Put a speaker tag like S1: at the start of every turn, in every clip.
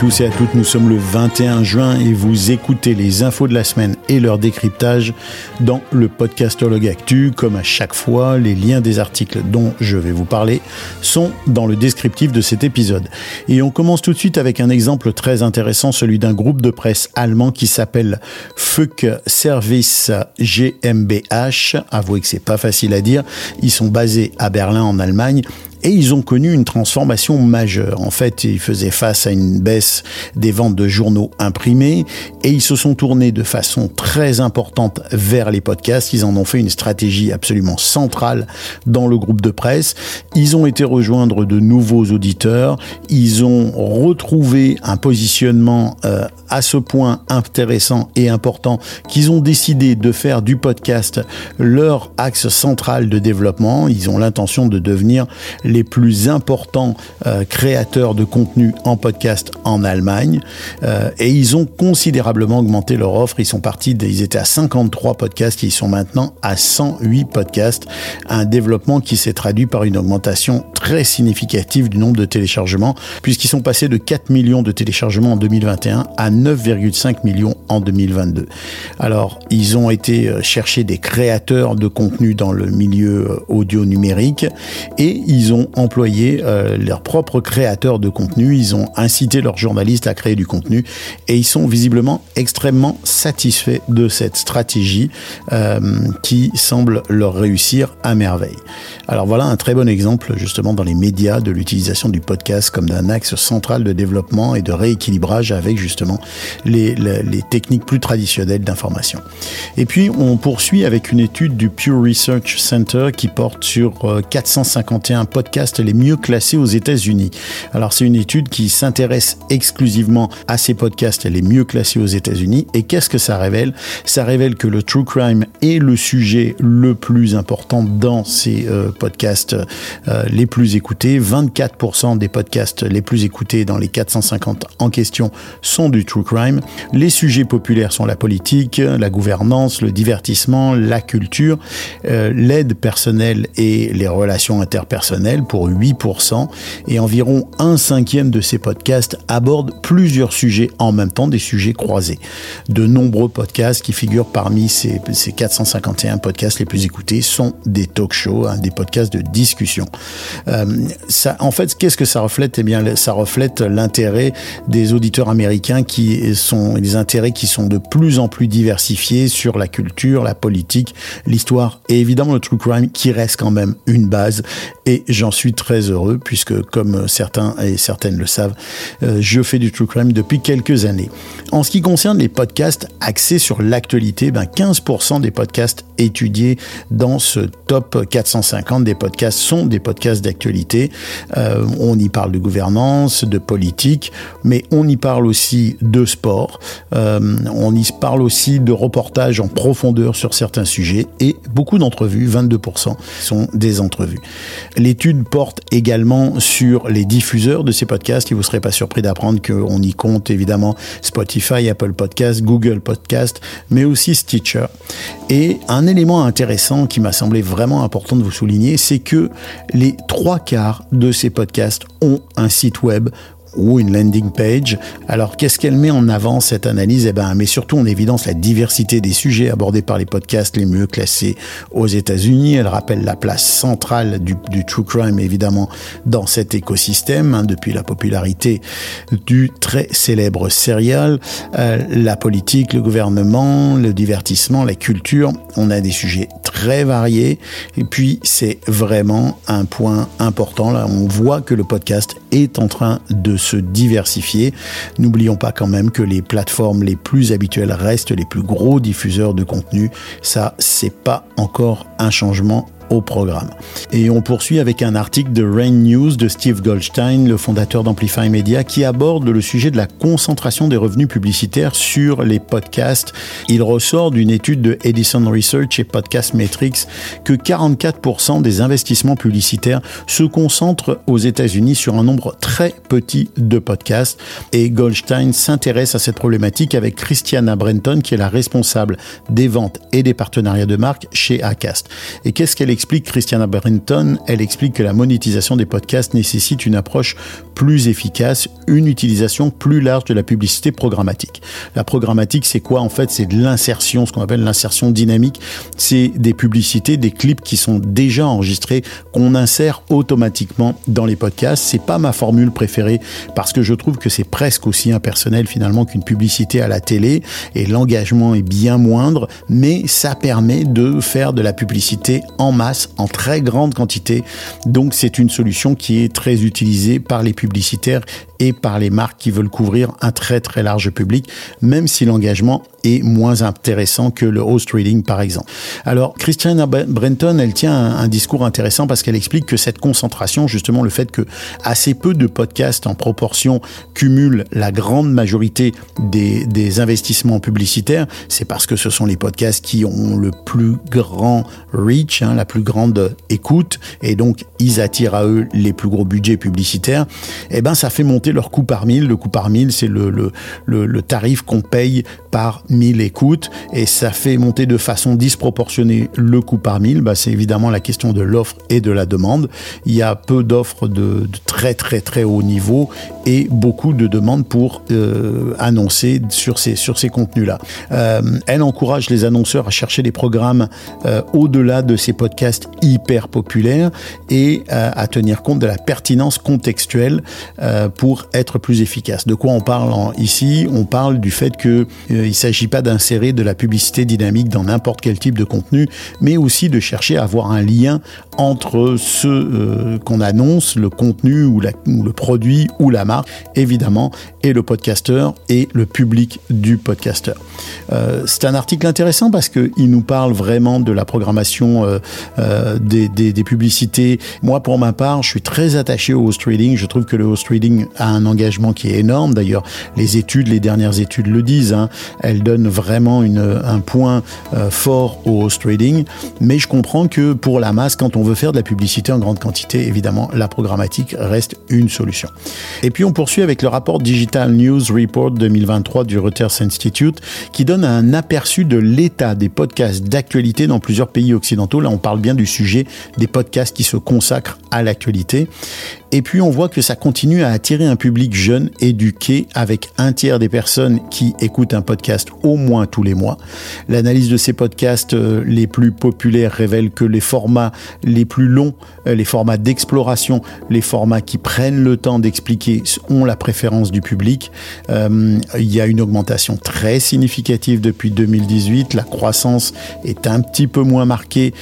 S1: tous et à toutes, nous sommes le 21 juin et vous écoutez les infos de la semaine et leur décryptage dans le podcastologue Actu. Comme à chaque fois, les liens des articles dont je vais vous parler sont dans le descriptif de cet épisode. Et on commence tout de suite avec un exemple très intéressant, celui d'un groupe de presse allemand qui s'appelle Fuck Service GmbH. Avouez que c'est pas facile à dire. Ils sont basés à Berlin en Allemagne et ils ont connu une transformation majeure. En fait, ils faisaient face à une baisse des ventes de journaux imprimés et ils se sont tournés de façon très importante vers les podcasts. Ils en ont fait une stratégie absolument centrale dans le groupe de presse. Ils ont été rejoindre de nouveaux auditeurs. Ils ont retrouvé un positionnement euh, à ce point intéressant et important qu'ils ont décidé de faire du podcast leur axe central de développement. Ils ont l'intention de devenir les plus importants euh, créateurs de contenu en podcast en Allemagne. Euh, et ils ont considérablement augmenté leur offre. Ils sont partis, ils étaient à 53 podcasts, ils sont maintenant à 108 podcasts. Un développement qui s'est traduit par une augmentation très significative du nombre de téléchargements, puisqu'ils sont passés de 4 millions de téléchargements en 2021 à 9,5 millions en 2022. Alors, ils ont été euh, chercher des créateurs de contenu dans le milieu audio numérique et ils ont employé euh, leurs propres créateurs de contenu, ils ont incité leurs journalistes à créer du contenu et ils sont visiblement extrêmement satisfaits de cette stratégie euh, qui semble leur réussir à merveille. Alors voilà un très bon exemple justement dans les médias de l'utilisation du podcast comme d'un axe central de développement et de rééquilibrage avec justement les, les, techniques plus traditionnelles d'information. Et puis on poursuit avec une étude du Pew Research Center qui porte sur 451 euh, podcasts les mieux classés aux États-Unis. Alors c'est une étude qui s'intéresse exclusivement à ces podcasts les mieux classés aux États-Unis. Et qu'est-ce que ça révèle? Ça révèle que le true crime est le sujet le plus important dans ces euh, podcasts euh, les plus écoutés. 24% des podcasts les plus écoutés dans les 450 en question sont du true crime. Les sujets populaires sont la politique, la gouvernance, le divertissement, la culture, euh, l'aide personnelle et les relations interpersonnelles pour 8% et environ un cinquième de ces podcasts abordent plusieurs sujets en même temps, des sujets croisés. De nombreux podcasts qui figurent parmi ces, ces 451 podcasts les plus écoutés sont des talk shows, hein, des podcasts de discussion. Euh, ça, en fait, qu'est-ce que ça reflète? Eh bien, ça reflète l'intérêt des auditeurs américains qui sont des intérêts qui sont de plus en plus diversifiés sur la culture, la politique, l'histoire et évidemment le true crime qui reste quand même une base. Et j'en j'en suis très heureux puisque, comme certains et certaines le savent, euh, je fais du true crime depuis quelques années. En ce qui concerne les podcasts axés sur l'actualité, ben 15% des podcasts étudiés dans ce top 450 des podcasts sont des podcasts d'actualité. Euh, on y parle de gouvernance, de politique, mais on y parle aussi de sport. Euh, on y parle aussi de reportages en profondeur sur certains sujets et beaucoup d'entrevues, 22% sont des entrevues. L'étude porte également sur les diffuseurs de ces podcasts. Et vous ne serez pas surpris d'apprendre qu'on y compte évidemment Spotify, Apple Podcast, Google Podcast, mais aussi Stitcher. Et un élément intéressant qui m'a semblé vraiment important de vous souligner, c'est que les trois quarts de ces podcasts ont un site web ou une landing page. Alors qu'est-ce qu'elle met en avant cette analyse? Eh ben, met surtout en évidence la diversité des sujets abordés par les podcasts les mieux classés aux États-Unis. Elle rappelle la place centrale du, du true crime évidemment dans cet écosystème hein, depuis la popularité du très célèbre serial, euh, la politique, le gouvernement, le divertissement, la culture. On a des sujets très variés et puis c'est vraiment un point important là. On voit que le podcast est en train de se diversifier. N'oublions pas quand même que les plateformes les plus habituelles restent les plus gros diffuseurs de contenu. Ça, c'est pas encore un changement au programme. Et on poursuit avec un article de Rain News de Steve Goldstein, le fondateur d'Amplify Media, qui aborde le sujet de la concentration des revenus publicitaires sur les podcasts. Il ressort d'une étude de Edison Research et Podcast Metrics que 44% des investissements publicitaires se concentrent aux États-Unis sur un nombre très petit de podcasts. Et Goldstein s'intéresse à cette problématique avec Christiana Brenton, qui est la responsable des ventes et des partenariats de marque chez Acast. Et qu'est-ce qu'elle Christiana Brenton, elle explique que la monétisation des podcasts nécessite une approche plus efficace, une utilisation plus large de la publicité programmatique. La programmatique, c'est quoi en fait? C'est de l'insertion, ce qu'on appelle l'insertion dynamique. C'est des publicités, des clips qui sont déjà enregistrés, qu'on insère automatiquement dans les podcasts. C'est pas ma formule préférée parce que je trouve que c'est presque aussi impersonnel finalement qu'une publicité à la télé et l'engagement est bien moindre, mais ça permet de faire de la publicité en masse, en très grande quantité. Donc c'est une solution qui est très utilisée par les publicitaires et par les marques qui veulent couvrir un très très large public, même si l'engagement est moins intéressant que le host reading par exemple. Alors Christiane Brenton, elle tient un, discours intéressant parce qu'elle explique que cette concentration, justement le fait que assez peu de podcasts en proportion cumulent la grande majorité des, des investissements publicitaires, c'est parce que ce sont les podcasts qui ont le plus grand reach, hein, la plus grande écoute, et donc ils attirent à eux les plus gros budgets publicitaires. Et eh ben ça fait monter leur coût par mille. Le coût par mille, c'est le, le, le, tarif qu'on paye par mille écoutes et ça fait monter de façon disproportionnée le coût par mille. Bah, c'est évidemment la question de l'offre et de la demande. Il y a peu d'offres de, très très très haut niveau et beaucoup de demandes pour euh, annoncer sur ces, sur ces contenus-là. Euh, elle encourage les annonceurs à chercher des programmes euh, au-delà de ces podcasts hyper populaires et à tenir compte de la pertinence contextuelle pour être plus efficace. De quoi on parle ici? On parle du fait qu'il euh, ne s'agit pas d'insérer de la publicité dynamique dans n'importe quel type de contenu, mais aussi de chercher à avoir un lien entre ce euh, qu'on annonce, le contenu ou, le produit ou la marque, évidemment, et le podcasteur et le public du podcasteur. Euh, c'est un article intéressant parce qu'il nous parle vraiment de la programmation des, des, publicités. Moi, pour ma part, je suis très attaché au host reading. Je trouve que le host reading a un engagement qui est énorme. D'ailleurs, les études, les dernières études le disent. Hein. Elles donnent vraiment une, un point euh, fort au host trading. Mais je comprends que pour la masse, quand on veut faire de la publicité en grande quantité, évidemment, la programmatique reste une solution. Et puis on poursuit avec le rapport Digital News Report 2023 du Reuters Institute qui donne un aperçu de l'état des podcasts d'actualité dans plusieurs pays occidentaux. Là, on parle bien du sujet des podcasts qui se consacrent à l'actualité. Et puis on voit que ça continue à attirer un public jeune, éduqué, avec un tiers des personnes qui écoutent un podcast au moins tous les mois. L'analyse de ces podcasts euh, les plus populaires révèle que les formats les plus longs, euh, les formats d'exploration, les formats qui prennent le temps d'expliquer ont la préférence du public. Euh, il y a une augmentation très significative depuis 2018. La croissance est un petit peu moins marquée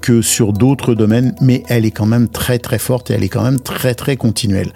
S1: que sur d'autres domaines, mais elle est quand même très très forte et elle est quand même très très très continuel.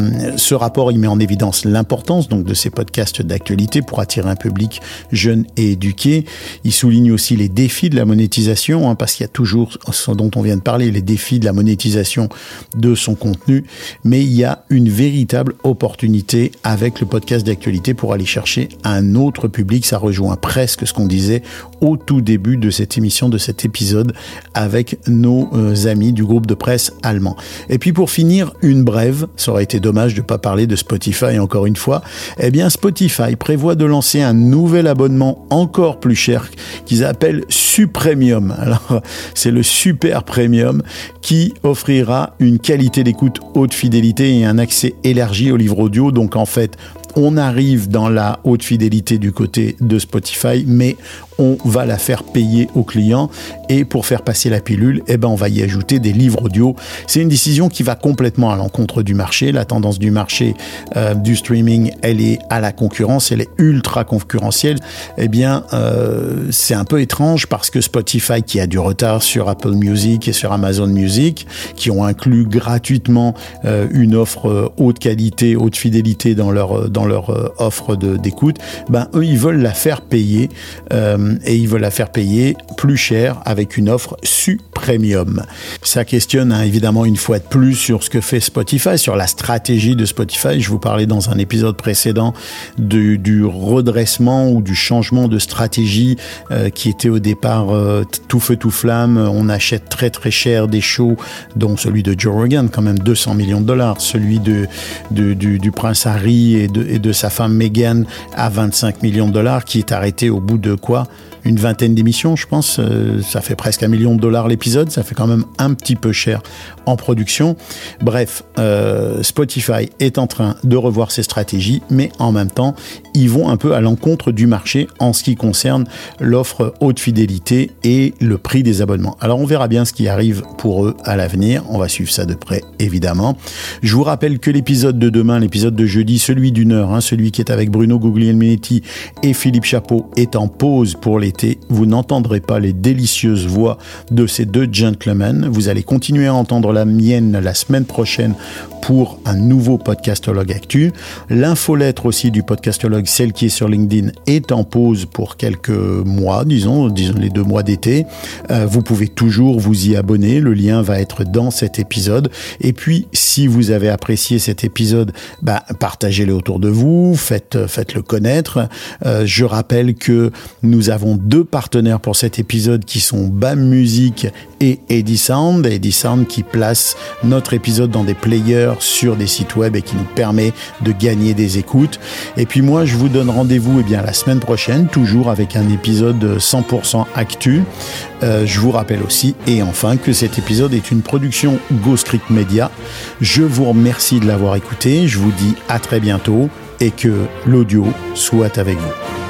S1: Euh, ce rapport, il met en évidence l'importance donc de ces podcasts d'actualité pour attirer un public jeune et éduqué. Il souligne aussi les défis de la monétisation, hein, parce qu'il y a toujours ce dont on vient de parler, les défis de la monétisation de son contenu, mais il y a une véritable opportunité avec le podcast d'actualité pour aller chercher un autre public. Ça rejoint presque ce qu'on disait au tout début de cette émission, de cet épisode avec nos euh, amis du groupe de presse allemand. Et puis pour finir, une brève, ça aurait été dommage de ne pas parler de Spotify encore une fois, eh bien Spotify prévoit de lancer un nouvel abonnement encore plus cher qu'ils appellent Supremium. Alors c'est le Super Premium qui offrira une qualité d'écoute haute fidélité et un accès élargi au livre audio. Donc en fait, on arrive dans la haute fidélité du côté de Spotify, mais on va la faire payer aux clients et pour faire passer la pilule, eh ben on va y ajouter des livres audio. C'est une décision qui va complètement à l'encontre du marché. La tendance du marché euh, du streaming, elle est à la concurrence, elle est ultra concurrentielle. Eh bien, euh, c'est un peu étrange parce que Spotify, qui a du retard sur Apple Music et sur Amazon Music, qui ont inclus gratuitement euh, une offre haute qualité, haute fidélité dans leur dans leur offre d'écoute, ben eux ils veulent la faire payer et ils veulent la faire payer plus cher avec une offre su-premium. Ça questionne hein, évidemment une fois de plus sur ce que fait Spotify, sur la stratégie de Spotify. Je vous parlais dans un épisode précédent du, redressement ou du changement de stratégie euh, qui était au départ euh, tout feu tout flamme. On achète très très cher des shows, dont celui de Joe Rogan, quand même 200 millions de dollars, celui du, prince Harry et de, et de sa femme Megan à 25 millions de dollars, qui est arrêté au bout de quoi? Une vingtaine d'émissions, je pense. Euh, ça fait presque un million de dollars l'épisode. Ça fait quand même un petit peu cher en production. Bref, euh, Spotify est en train de revoir ses stratégies, mais en même temps, ils vont un peu à l'encontre du marché en ce qui concerne l'offre haute fidélité et le prix des abonnements. Alors on verra bien ce qui arrive pour eux à l'avenir. On va suivre ça de près, évidemment. Je vous rappelle que l'épisode de demain, l'épisode de jeudi, celui d'une heure, hein, celui qui est avec Bruno Guglielminetti et Philippe Chapeau, est en pause pour les vous n'entendrez pas les délicieuses voix de ces deux gentlemen. Vous allez continuer à entendre la mienne la semaine prochaine pour un nouveau podcastologue actu. L'infolettre aussi du podcastologue, celle qui est sur LinkedIn, est en pause pour quelques mois, disons, disons les deux mois d'été. Euh, vous pouvez toujours vous y abonner. Le lien va être dans cet épisode. Et puis, si vous avez apprécié cet épisode, bah, partagez-le autour de vous, faites, faites-le connaître. Euh, je rappelle que nous avons deux partenaires pour cet épisode qui sont BAM Music et Eddy Sound. Eddy Sound qui place notre épisode dans des players sur des sites web et qui nous permet de gagner des écoutes. Et puis moi, je vous donne rendez-vous eh bien la semaine prochaine, toujours avec un épisode 100% actu. Euh, je vous rappelle aussi, et enfin, que cet épisode est une production Ghost Media. Je vous remercie de l'avoir écouté. Je vous dis à très bientôt et que l'audio soit avec vous.